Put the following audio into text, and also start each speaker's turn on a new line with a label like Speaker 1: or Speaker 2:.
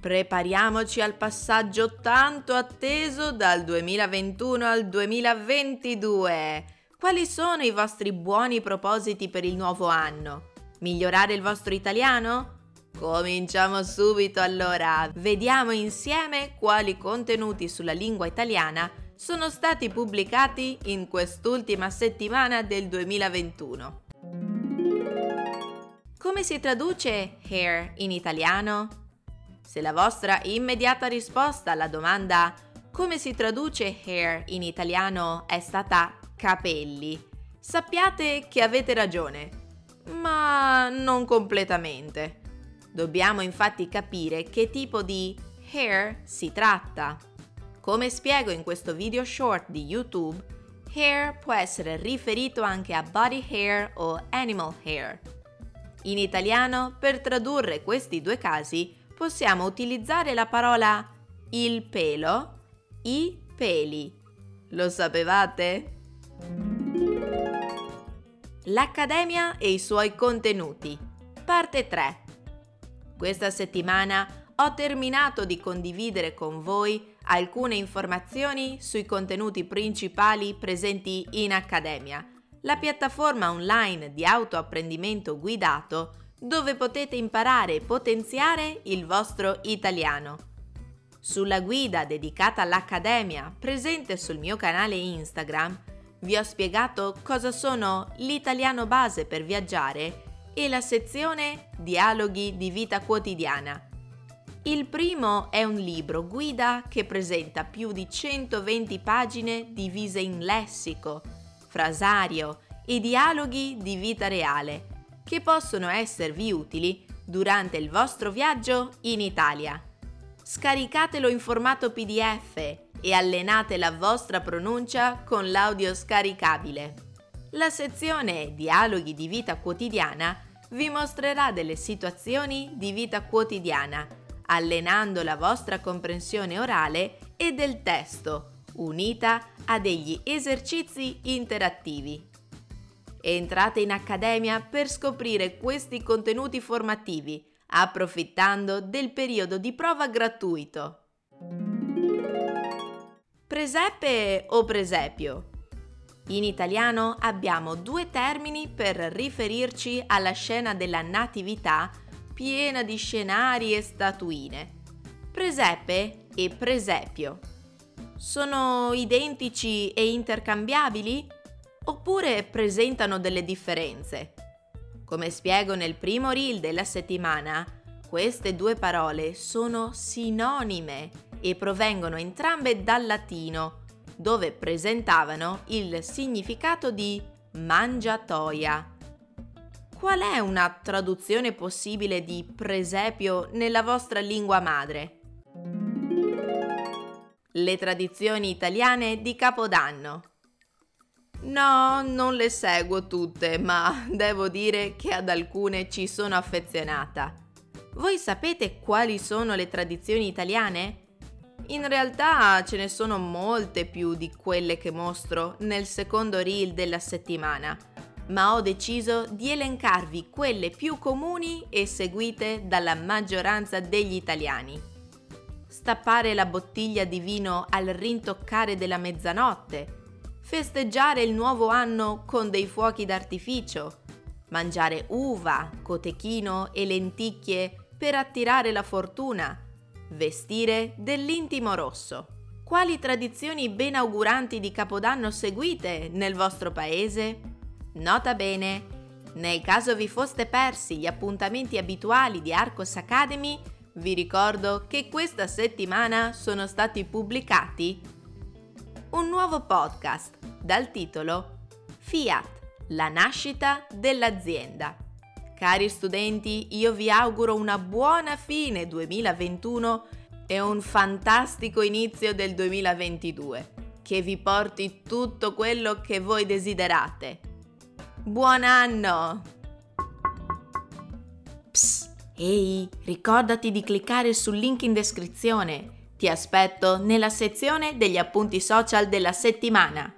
Speaker 1: Prepariamoci al passaggio tanto atteso dal 2021 al 2022. Quali sono i vostri buoni propositi per il nuovo anno? Migliorare il vostro italiano? Cominciamo subito allora. Vediamo insieme quali contenuti sulla lingua italiana sono stati pubblicati in quest'ultima settimana del 2021. Come si traduce hair in italiano? Se la vostra immediata risposta alla domanda come si traduce hair in italiano è stata capelli, sappiate che avete ragione, ma non completamente. Dobbiamo infatti capire che tipo di hair si tratta. Come spiego in questo video short di YouTube, hair può essere riferito anche a body hair o animal hair. In italiano, per tradurre questi due casi, possiamo utilizzare la parola il pelo, i peli. Lo sapevate? L'Accademia e i suoi contenuti. Parte 3. Questa settimana ho terminato di condividere con voi alcune informazioni sui contenuti principali presenti in Accademia, la piattaforma online di autoapprendimento guidato dove potete imparare e potenziare il vostro italiano. Sulla guida dedicata all'Accademia presente sul mio canale Instagram vi ho spiegato cosa sono l'italiano base per viaggiare e la sezione Dialoghi di vita quotidiana. Il primo è un libro guida che presenta più di 120 pagine divise in lessico, frasario e dialoghi di vita reale che possono esservi utili durante il vostro viaggio in Italia. Scaricatelo in formato PDF e allenate la vostra pronuncia con l'audio scaricabile. La sezione Dialoghi di vita quotidiana vi mostrerà delle situazioni di vita quotidiana, allenando la vostra comprensione orale e del testo, unita a degli esercizi interattivi. Entrate in accademia per scoprire questi contenuti formativi, approfittando del periodo di prova gratuito. Presepe o presepio? In italiano abbiamo due termini per riferirci alla scena della natività piena di scenari e statuine. Presepe e presepio. Sono identici e intercambiabili? Oppure presentano delle differenze. Come spiego nel primo reel della settimana, queste due parole sono sinonime e provengono entrambe dal latino, dove presentavano il significato di mangiatoia. Qual è una traduzione possibile di presepio nella vostra lingua madre? Le tradizioni italiane di Capodanno. No, non le seguo tutte, ma devo dire che ad alcune ci sono affezionata. Voi sapete quali sono le tradizioni italiane? In realtà ce ne sono molte più di quelle che mostro nel secondo reel della settimana, ma ho deciso di elencarvi quelle più comuni e seguite dalla maggioranza degli italiani. Stappare la bottiglia di vino al rintoccare della mezzanotte, festeggiare il nuovo anno con dei fuochi d'artificio, mangiare uva, cotechino e lenticchie per attirare la fortuna, vestire dell'intimo rosso. Quali tradizioni benauguranti di Capodanno seguite nel vostro paese? Nota bene, nel caso vi foste persi gli appuntamenti abituali di Arcos Academy, vi ricordo che questa settimana sono stati pubblicati un nuovo podcast dal titolo Fiat, la nascita dell'azienda. Cari studenti, io vi auguro una buona fine 2021 e un fantastico inizio del 2022, che vi porti tutto quello che voi desiderate. Buon anno! Psst, ehi, ricordati di cliccare sul link in descrizione. Ti aspetto nella sezione degli appunti social della settimana.